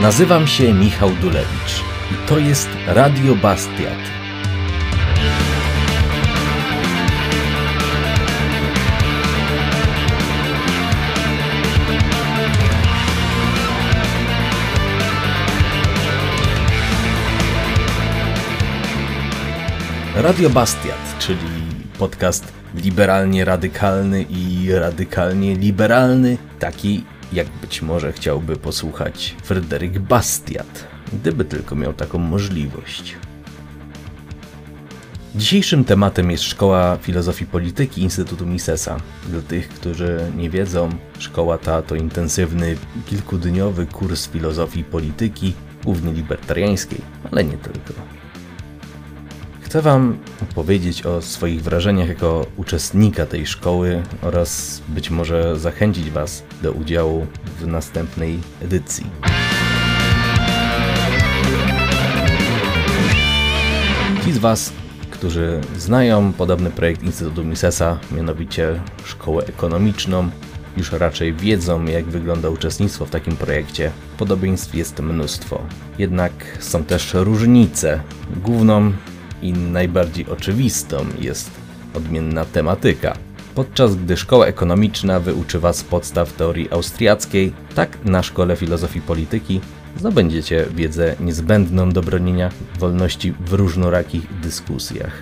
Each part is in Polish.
Nazywam się Michał Dulewicz i to jest Radio Bastiat. Radio Bastiat, czyli podcast liberalnie radykalny i radykalnie liberalny, taki jak być może chciałby posłuchać Fryderyk Bastiat, gdyby tylko miał taką możliwość. Dzisiejszym tematem jest Szkoła Filozofii Polityki Instytutu Misesa. Dla tych, którzy nie wiedzą, szkoła ta to intensywny, kilkudniowy kurs filozofii polityki, głównie libertariańskiej, ale nie tylko. Chcę Wam opowiedzieć o swoich wrażeniach jako uczestnika tej szkoły oraz być może zachęcić Was do udziału w następnej edycji. Ci z Was, którzy znają podobny projekt Instytutu Misesa, mianowicie szkołę ekonomiczną, już raczej wiedzą, jak wygląda uczestnictwo w takim projekcie. Podobieństw jest mnóstwo. Jednak są też różnice. Główną i najbardziej oczywistą jest odmienna tematyka. Podczas gdy szkoła ekonomiczna wyuczy Was podstaw teorii austriackiej, tak na Szkole Filozofii Polityki zdobędziecie wiedzę niezbędną do bronienia wolności w różnorakich dyskusjach.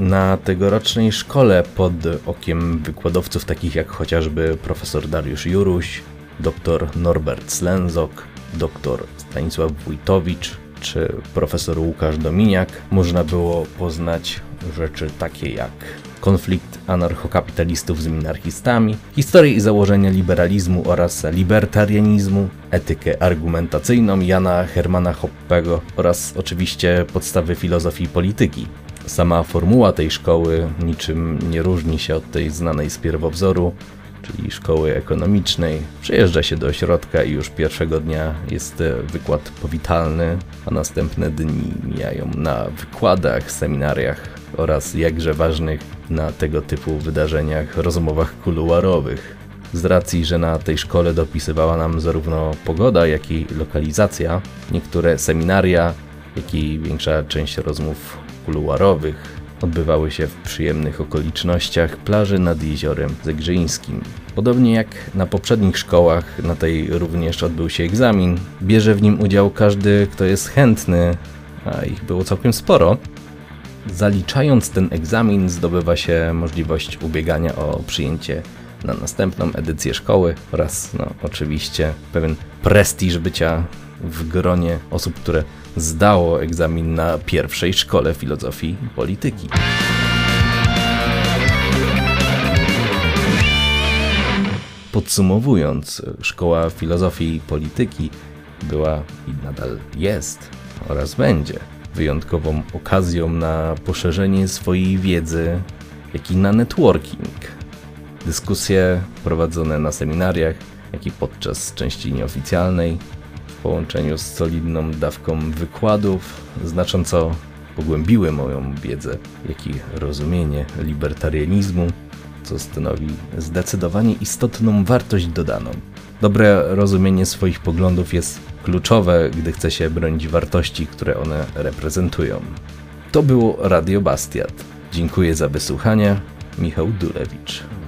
Na tegorocznej szkole pod okiem wykładowców takich jak chociażby profesor Dariusz Juruś, dr Norbert Slenzok, dr Stanisław Wójtowicz, czy profesor Łukasz Dominiak można było poznać rzeczy takie jak konflikt anarchokapitalistów z minarchistami, historię i założenia liberalizmu oraz libertarianizmu, etykę argumentacyjną Jana Hermana Hoppego oraz oczywiście podstawy filozofii polityki. Sama formuła tej szkoły niczym nie różni się od tej znanej z pierwowzoru, czyli szkoły ekonomicznej. Przyjeżdża się do ośrodka i już pierwszego dnia jest wykład powitalny, a następne dni mijają na wykładach, seminariach oraz jakże ważnych na tego typu wydarzeniach, rozmowach kuluarowych. Z racji, że na tej szkole dopisywała nam zarówno pogoda, jak i lokalizacja, niektóre seminaria, jak i większa część rozmów kuluarowych odbywały się w przyjemnych okolicznościach plaży nad jeziorem Zegrzyńskim. Podobnie jak na poprzednich szkołach, na tej również odbył się egzamin. Bierze w nim udział każdy, kto jest chętny, a ich było całkiem sporo. Zaliczając ten egzamin, zdobywa się możliwość ubiegania o przyjęcie na następną edycję szkoły oraz, no, oczywiście, pewien prestiż bycia w gronie osób, które zdało egzamin na pierwszej szkole filozofii i polityki. Podsumowując, szkoła filozofii i polityki była i nadal jest oraz będzie wyjątkową okazją na poszerzenie swojej wiedzy, jak i na networking. Dyskusje prowadzone na seminariach, jak i podczas części nieoficjalnej połączeniu z solidną dawką wykładów znacząco pogłębiły moją wiedzę, jak i rozumienie libertarianizmu, co stanowi zdecydowanie istotną wartość dodaną. Dobre rozumienie swoich poglądów jest kluczowe, gdy chce się bronić wartości, które one reprezentują. To było Radio Bastiat. Dziękuję za wysłuchanie. Michał Dulewicz.